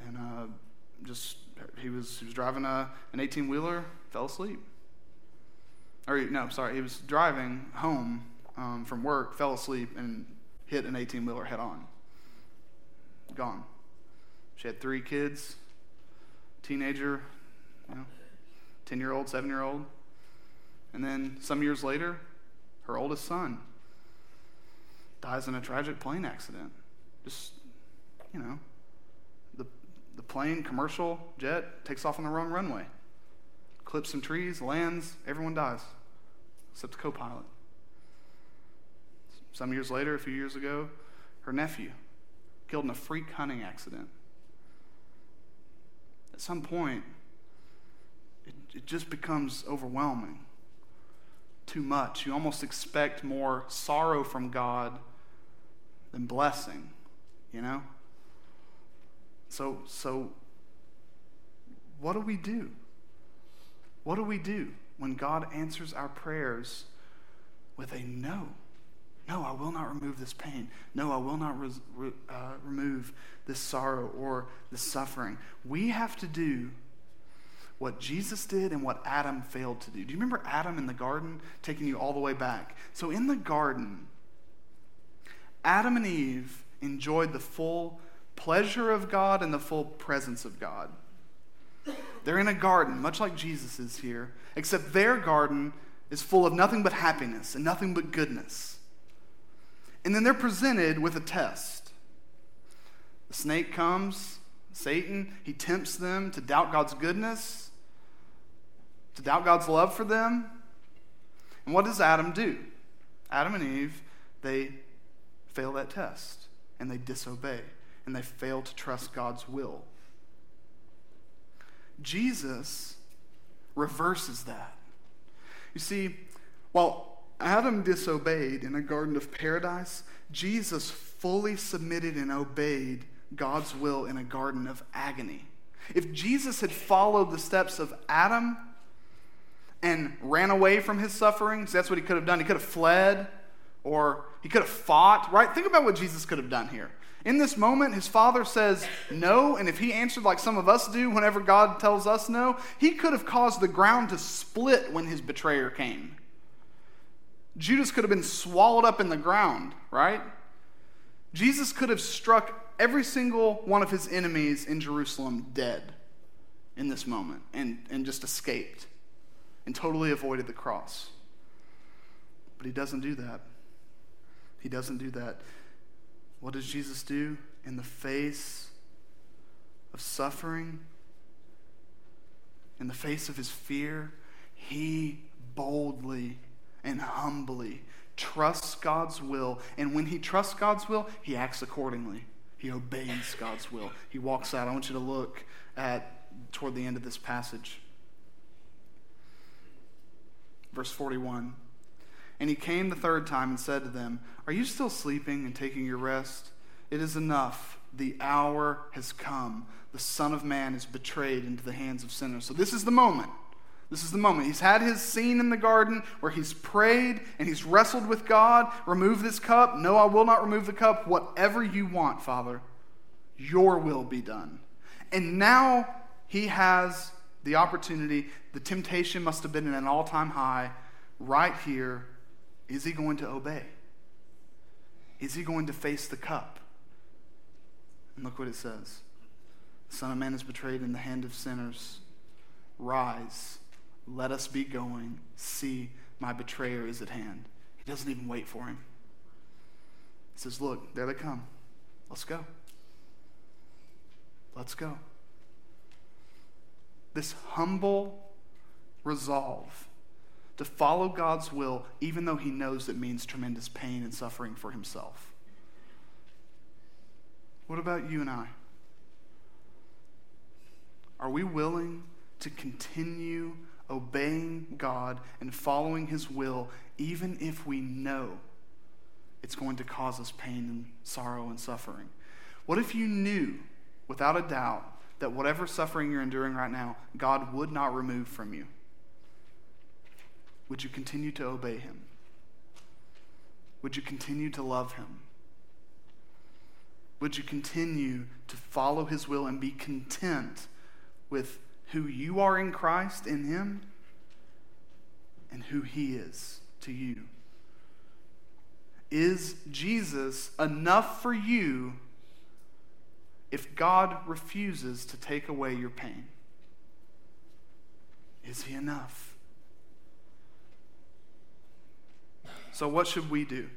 and uh, just he was he was driving a, an 18 wheeler, fell asleep. Or no, sorry, he was driving home um, from work, fell asleep, and hit an 18 wheeler head on. Gone. She had three kids, teenager, you know, 10 year old, 7 year old. And then some years later, her oldest son dies in a tragic plane accident. Just, you know, the, the plane, commercial jet, takes off on the wrong runway, clips some trees, lands, everyone dies, except the co pilot. Some years later, a few years ago, her nephew killed in a freak hunting accident. At some point, it, it just becomes overwhelming. Too much. You almost expect more sorrow from God than blessing, you know? So, so what do we do? What do we do when God answers our prayers with a no? No, I will not remove this pain. No, I will not re- uh, remove this sorrow or this suffering. We have to do what Jesus did and what Adam failed to do. Do you remember Adam in the garden taking you all the way back? So in the garden, Adam and Eve enjoyed the full pleasure of God and the full presence of God. They're in a garden, much like Jesus is here, except their garden is full of nothing but happiness and nothing but goodness. And then they're presented with a test. The snake comes, Satan, he tempts them to doubt God's goodness, to doubt God's love for them. And what does Adam do? Adam and Eve, they fail that test and they disobey and they fail to trust God's will. Jesus reverses that. You see, while Adam disobeyed in a garden of paradise, Jesus fully submitted and obeyed God's will in a garden of agony. If Jesus had followed the steps of Adam and ran away from his sufferings, that's what he could have done. He could have fled or he could have fought, right? Think about what Jesus could have done here. In this moment, his father says no, and if he answered like some of us do whenever God tells us no, he could have caused the ground to split when his betrayer came. Judas could have been swallowed up in the ground, right? Jesus could have struck every single one of his enemies in Jerusalem dead in this moment and, and just escaped and totally avoided the cross. But he doesn't do that. He doesn't do that. What does Jesus do in the face of suffering? In the face of his fear, he boldly and humbly trusts God's will. And when he trusts God's will, he acts accordingly. He obeys God's will. He walks out. I want you to look at toward the end of this passage. Verse 41. And he came the third time and said to them, Are you still sleeping and taking your rest? It is enough. The hour has come. The Son of Man is betrayed into the hands of sinners. So this is the moment. This is the moment. He's had his scene in the garden where he's prayed and he's wrestled with God. Remove this cup. No, I will not remove the cup. Whatever you want, Father, your will be done. And now he has the opportunity. The temptation must have been at an all time high right here is he going to obey? Is he going to face the cup? And look what it says The Son of Man is betrayed in the hand of sinners. Rise, let us be going. See, my betrayer is at hand. He doesn't even wait for him. He says, Look, there they come. Let's go. Let's go. This humble resolve to follow God's will, even though he knows it means tremendous pain and suffering for himself. What about you and I? Are we willing to continue obeying God and following his will, even if we know it's going to cause us pain and sorrow and suffering? What if you knew, without a doubt, that whatever suffering you're enduring right now, God would not remove from you? Would you continue to obey him? Would you continue to love him? Would you continue to follow his will and be content with who you are in Christ, in him, and who he is to you? Is Jesus enough for you if God refuses to take away your pain? Is he enough? So, what should we do?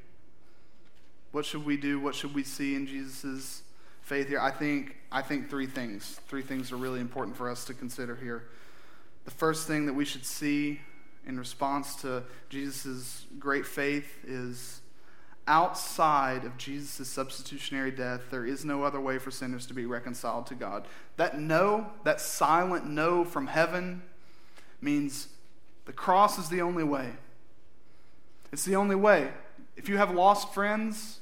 What should we do? What should we see in Jesus' faith here? I think, I think three things. Three things are really important for us to consider here. The first thing that we should see in response to Jesus' great faith is outside of Jesus' substitutionary death, there is no other way for sinners to be reconciled to God. That no, that silent no from heaven, means the cross is the only way. It's the only way. If you have lost friends,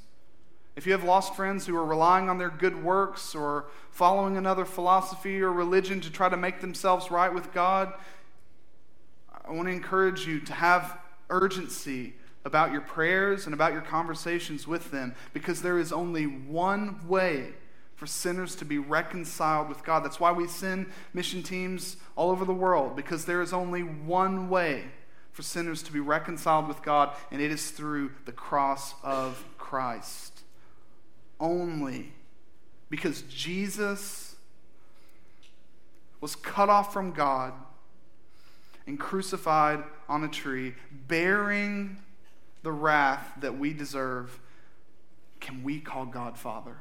if you have lost friends who are relying on their good works or following another philosophy or religion to try to make themselves right with God, I want to encourage you to have urgency about your prayers and about your conversations with them because there is only one way for sinners to be reconciled with God. That's why we send mission teams all over the world because there is only one way for sinners to be reconciled with God, and it is through the cross of Christ. Only because Jesus was cut off from God and crucified on a tree, bearing the wrath that we deserve, can we call God Father?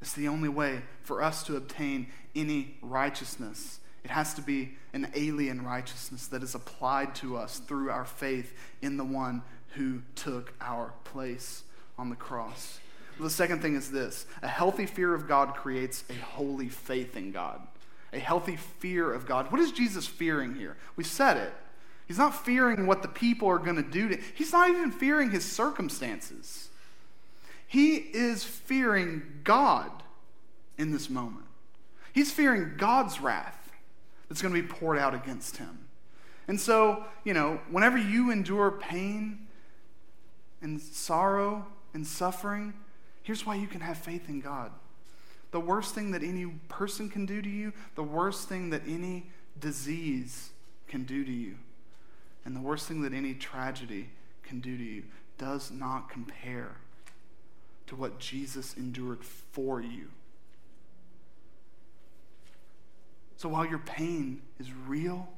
It's the only way for us to obtain any righteousness. It has to be an alien righteousness that is applied to us through our faith in the one who took our place on the cross. The second thing is this a healthy fear of God creates a holy faith in God. A healthy fear of God. What is Jesus fearing here? We said it. He's not fearing what the people are going to do to He's not even fearing his circumstances. He is fearing God in this moment. He's fearing God's wrath that's going to be poured out against him. And so, you know, whenever you endure pain and sorrow and suffering, here's why you can have faith in God. The worst thing that any person can do to you, the worst thing that any disease can do to you, and the worst thing that any tragedy can do to you does not compare to what Jesus endured for you. So while your pain is real,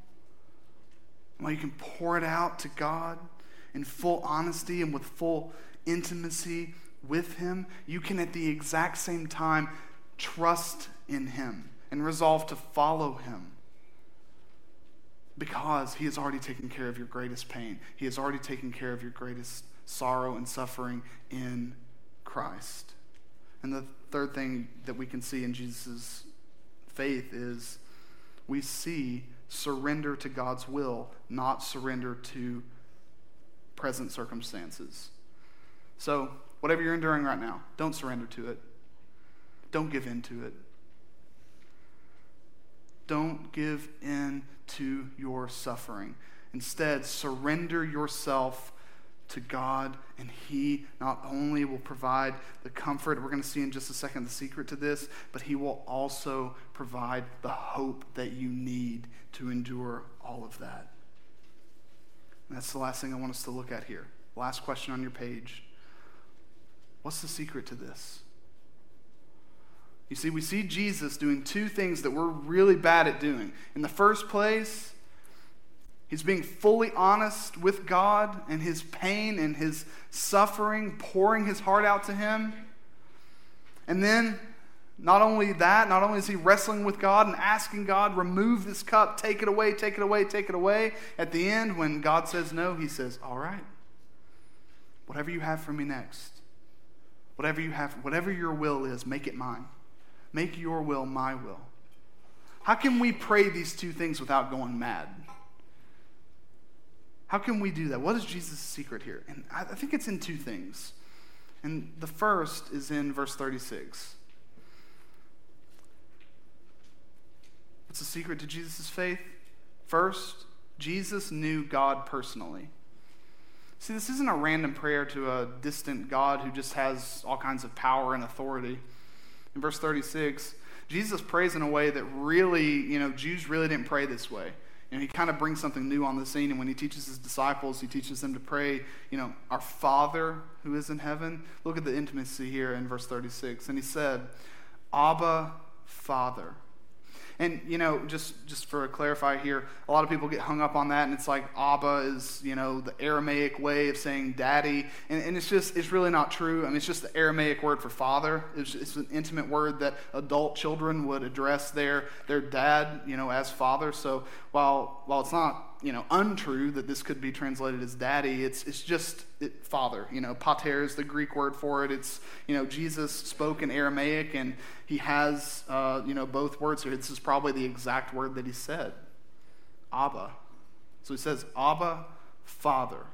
while you can pour it out to God in full honesty and with full intimacy with Him, you can at the exact same time trust in Him and resolve to follow Him because He has already taken care of your greatest pain. He has already taken care of your greatest sorrow and suffering in Christ. And the third thing that we can see in Jesus' faith is we see surrender to God's will, not surrender to present circumstances. So, whatever you're enduring right now, don't surrender to it. Don't give in to it. Don't give in to your suffering. Instead, surrender yourself to God, and He not only will provide the comfort, we're going to see in just a second the secret to this, but He will also provide the hope that you need to endure all of that. And that's the last thing I want us to look at here. Last question on your page. What's the secret to this? You see, we see Jesus doing two things that we're really bad at doing. In the first place, He's being fully honest with God and his pain and his suffering, pouring his heart out to him. And then, not only that, not only is he wrestling with God and asking God, remove this cup, take it away, take it away, take it away. At the end, when God says no, he says, All right, whatever you have for me next, whatever you have, whatever your will is, make it mine. Make your will my will. How can we pray these two things without going mad? How can we do that? What is Jesus' secret here? And I think it's in two things. And the first is in verse 36. What's the secret to Jesus' faith? First, Jesus knew God personally. See, this isn't a random prayer to a distant God who just has all kinds of power and authority. In verse 36, Jesus prays in a way that really, you know, Jews really didn't pray this way. Know, he kind of brings something new on the scene, and when he teaches his disciples, he teaches them to pray, you know, our Father who is in heaven. Look at the intimacy here in verse 36. And he said, Abba, Father. And you know, just just for clarify here, a lot of people get hung up on that, and it's like Abba is you know the Aramaic way of saying daddy, and, and it's just it's really not true. I mean, it's just the Aramaic word for father. It's, it's an intimate word that adult children would address their their dad, you know, as father. So while while it's not you know untrue that this could be translated as daddy. It's it's just it, father you know pater is the greek word for it. It's you know jesus spoke in aramaic and he has uh, you know both words here this is probably the exact word that he said. Abba. So he says abba father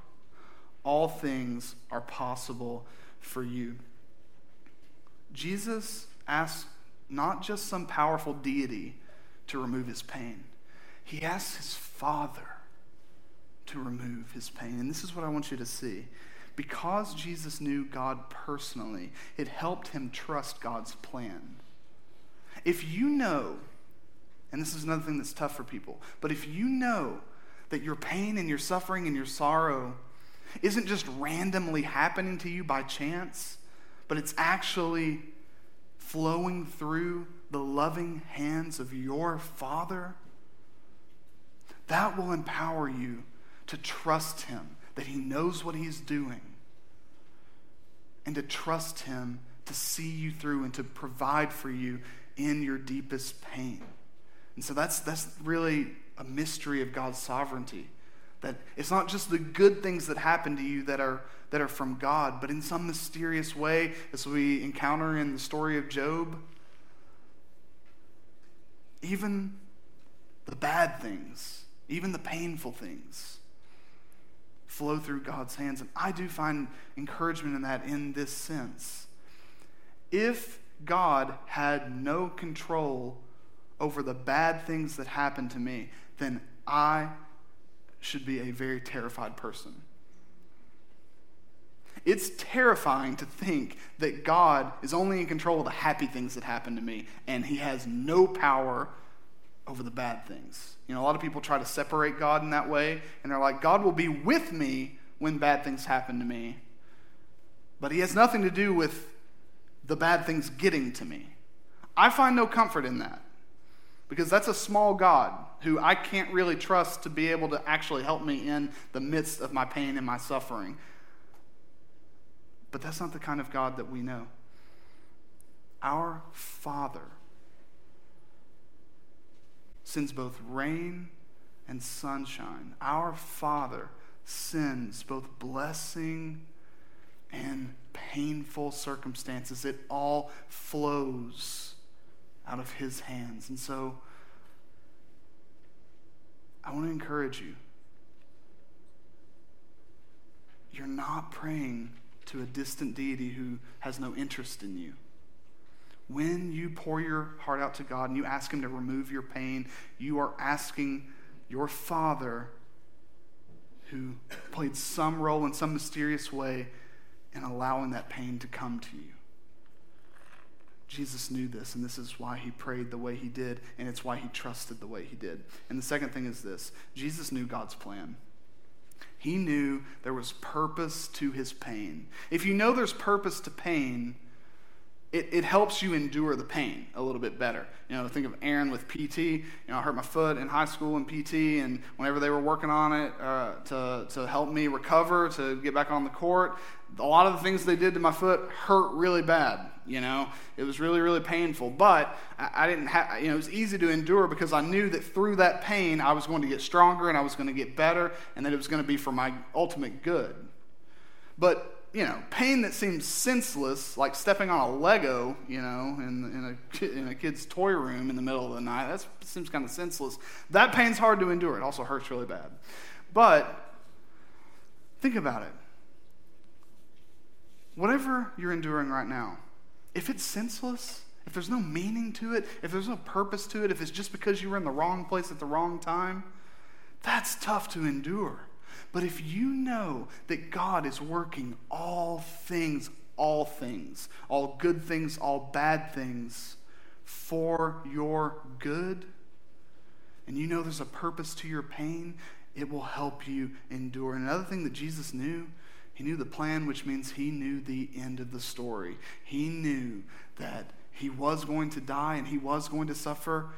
all things are possible for you. Jesus asks not just some powerful deity to remove his pain. He asks his father to remove his pain. And this is what I want you to see. Because Jesus knew God personally, it helped him trust God's plan. If you know, and this is another thing that's tough for people, but if you know that your pain and your suffering and your sorrow isn't just randomly happening to you by chance, but it's actually flowing through the loving hands of your Father, that will empower you to trust Him, that He knows what He's doing, and to trust Him to see you through and to provide for you in your deepest pain. And so that's, that's really a mystery of God's sovereignty. That it's not just the good things that happen to you that are, that are from God, but in some mysterious way, as we encounter in the story of Job, even the bad things, even the painful things, flow through God's hands. And I do find encouragement in that in this sense. If God had no control over the bad things that happen to me, then I should be a very terrified person. It's terrifying to think that God is only in control of the happy things that happen to me and he has no power over the bad things. You know, a lot of people try to separate God in that way and they're like, God will be with me when bad things happen to me, but he has nothing to do with the bad things getting to me. I find no comfort in that because that's a small God who I can't really trust to be able to actually help me in the midst of my pain and my suffering. But that's not the kind of God that we know. Our Father sends both rain and sunshine. Our Father sends both blessing and painful circumstances. It all flows out of His hands. And so I want to encourage you. You're not praying to a distant deity who has no interest in you. When you pour your heart out to God and you ask Him to remove your pain, you are asking your Father, who played some role in some mysterious way in allowing that pain to come to you. Jesus knew this, and this is why he prayed the way he did, and it's why he trusted the way he did. And the second thing is this Jesus knew God's plan. He knew there was purpose to his pain. If you know there's purpose to pain, it, it helps you endure the pain a little bit better. You know, think of Aaron with PT. You know, I hurt my foot in high school in PT, and whenever they were working on it uh, to, to help me recover, to get back on the court, a lot of the things they did to my foot hurt really bad. You know, it was really, really painful. But I, I didn't have, you know, it was easy to endure because I knew that through that pain, I was going to get stronger and I was going to get better, and that it was going to be for my ultimate good. But you know, pain that seems senseless, like stepping on a Lego, you know, in, in, a, in a kid's toy room in the middle of the night, that seems kind of senseless. That pain's hard to endure. It also hurts really bad. But think about it. Whatever you're enduring right now, if it's senseless, if there's no meaning to it, if there's no purpose to it, if it's just because you were in the wrong place at the wrong time, that's tough to endure. But if you know that God is working all things, all things, all good things, all bad things for your good, and you know there's a purpose to your pain, it will help you endure. Another thing that Jesus knew, he knew the plan, which means he knew the end of the story. He knew that he was going to die and he was going to suffer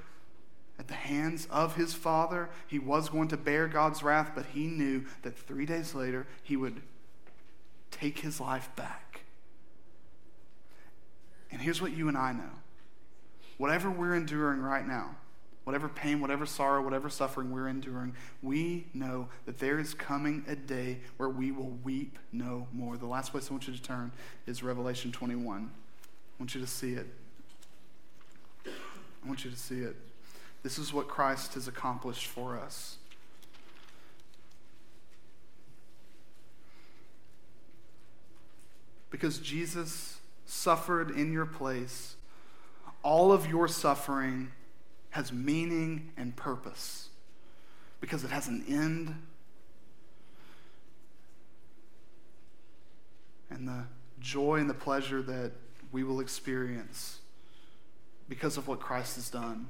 at the hands of his father. He was going to bear God's wrath, but he knew that three days later he would take his life back. And here's what you and I know whatever we're enduring right now, whatever pain, whatever sorrow, whatever suffering we're enduring, we know that there is coming a day where we will weep no more. The last place I want you to turn is Revelation 21. I want you to see it. I want you to see it. This is what Christ has accomplished for us. Because Jesus suffered in your place, all of your suffering has meaning and purpose because it has an end. And the joy and the pleasure that we will experience because of what Christ has done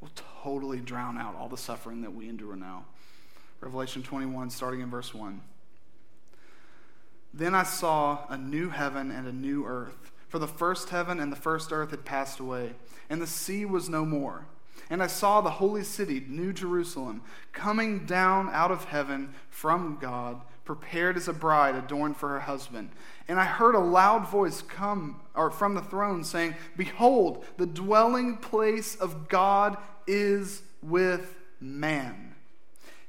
will totally drown out all the suffering that we endure now. Revelation 21, starting in verse 1. Then I saw a new heaven and a new earth, for the first heaven and the first earth had passed away, and the sea was no more. And I saw the holy city, New Jerusalem, coming down out of heaven from God prepared as a bride adorned for her husband. And I heard a loud voice come or from the throne saying, Behold, the dwelling place of God is with man.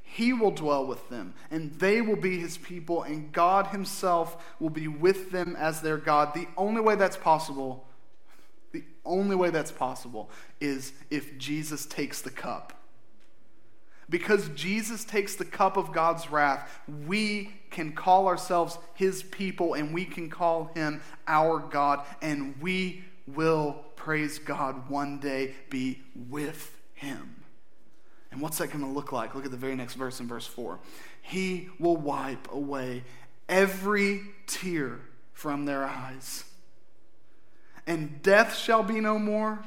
He will dwell with them, and they will be his people, and God himself will be with them as their God. The only way that's possible, the only way that's possible is if Jesus takes the cup because Jesus takes the cup of God's wrath, we can call ourselves his people and we can call him our God, and we will, praise God, one day be with him. And what's that going to look like? Look at the very next verse in verse 4. He will wipe away every tear from their eyes, and death shall be no more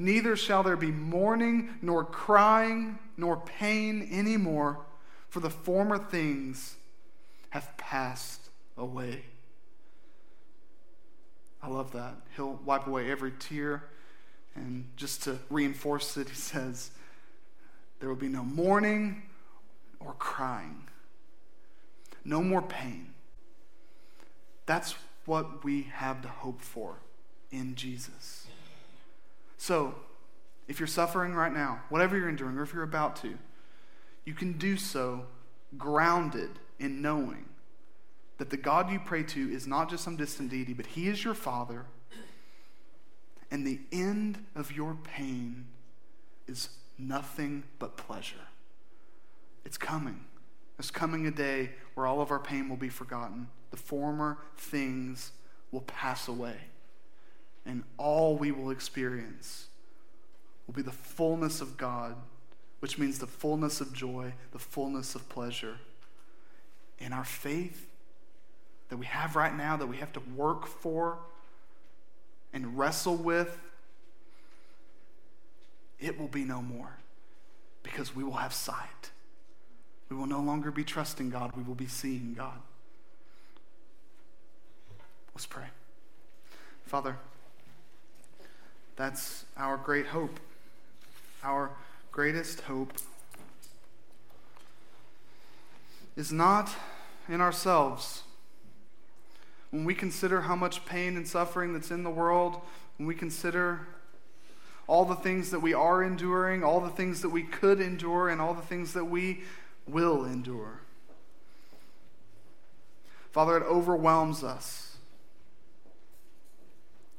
Neither shall there be mourning, nor crying, nor pain anymore, for the former things have passed away. I love that. He'll wipe away every tear. And just to reinforce it, he says, There will be no mourning or crying, no more pain. That's what we have to hope for in Jesus. So, if you're suffering right now, whatever you're enduring, or if you're about to, you can do so grounded in knowing that the God you pray to is not just some distant deity, but He is your Father, and the end of your pain is nothing but pleasure. It's coming. There's coming a day where all of our pain will be forgotten. The former things will pass away and all we will experience will be the fullness of God, which means the fullness of joy, the fullness of pleasure. And our faith that we have right now, that we have to work for and wrestle with, it will be no more because we will have sight. We will no longer be trusting God, we will be seeing God. Let's pray. Father, that's our great hope. Our greatest hope is not in ourselves. When we consider how much pain and suffering that's in the world, when we consider all the things that we are enduring, all the things that we could endure, and all the things that we will endure. Father, it overwhelms us.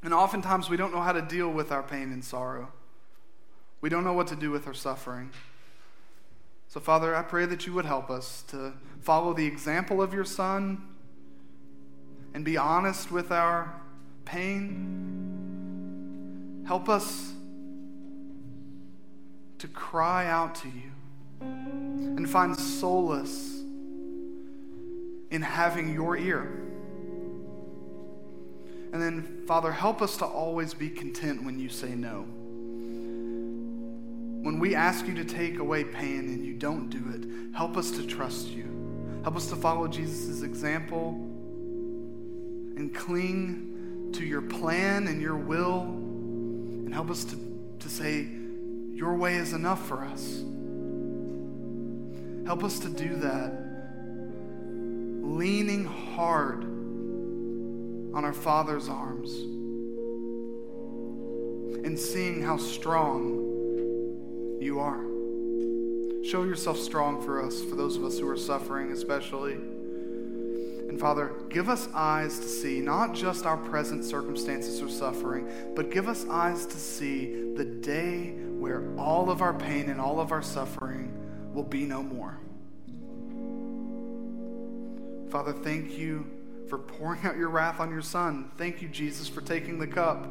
And oftentimes we don't know how to deal with our pain and sorrow. We don't know what to do with our suffering. So, Father, I pray that you would help us to follow the example of your Son and be honest with our pain. Help us to cry out to you and find solace in having your ear. And then, Father, help us to always be content when you say no. When we ask you to take away pain and you don't do it, help us to trust you. Help us to follow Jesus' example and cling to your plan and your will. And help us to, to say, Your way is enough for us. Help us to do that, leaning hard on our Father's arms and seeing how strong you are. Show yourself strong for us, for those of us who are suffering, especially. And Father, give us eyes to see not just our present circumstances or suffering, but give us eyes to see the day where all of our pain and all of our suffering will be no more. Father, thank you for pouring out your wrath on your Son. Thank you, Jesus, for taking the cup.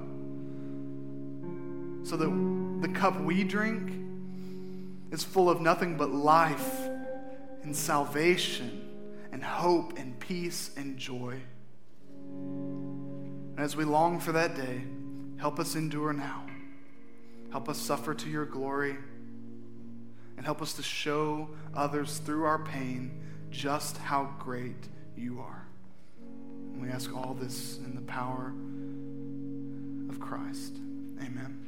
So that the cup we drink is full of nothing but life and salvation and hope and peace and joy. And as we long for that day, help us endure now. Help us suffer to your glory. And help us to show others through our pain just how great you are. And we ask all this in the power of Christ. Amen.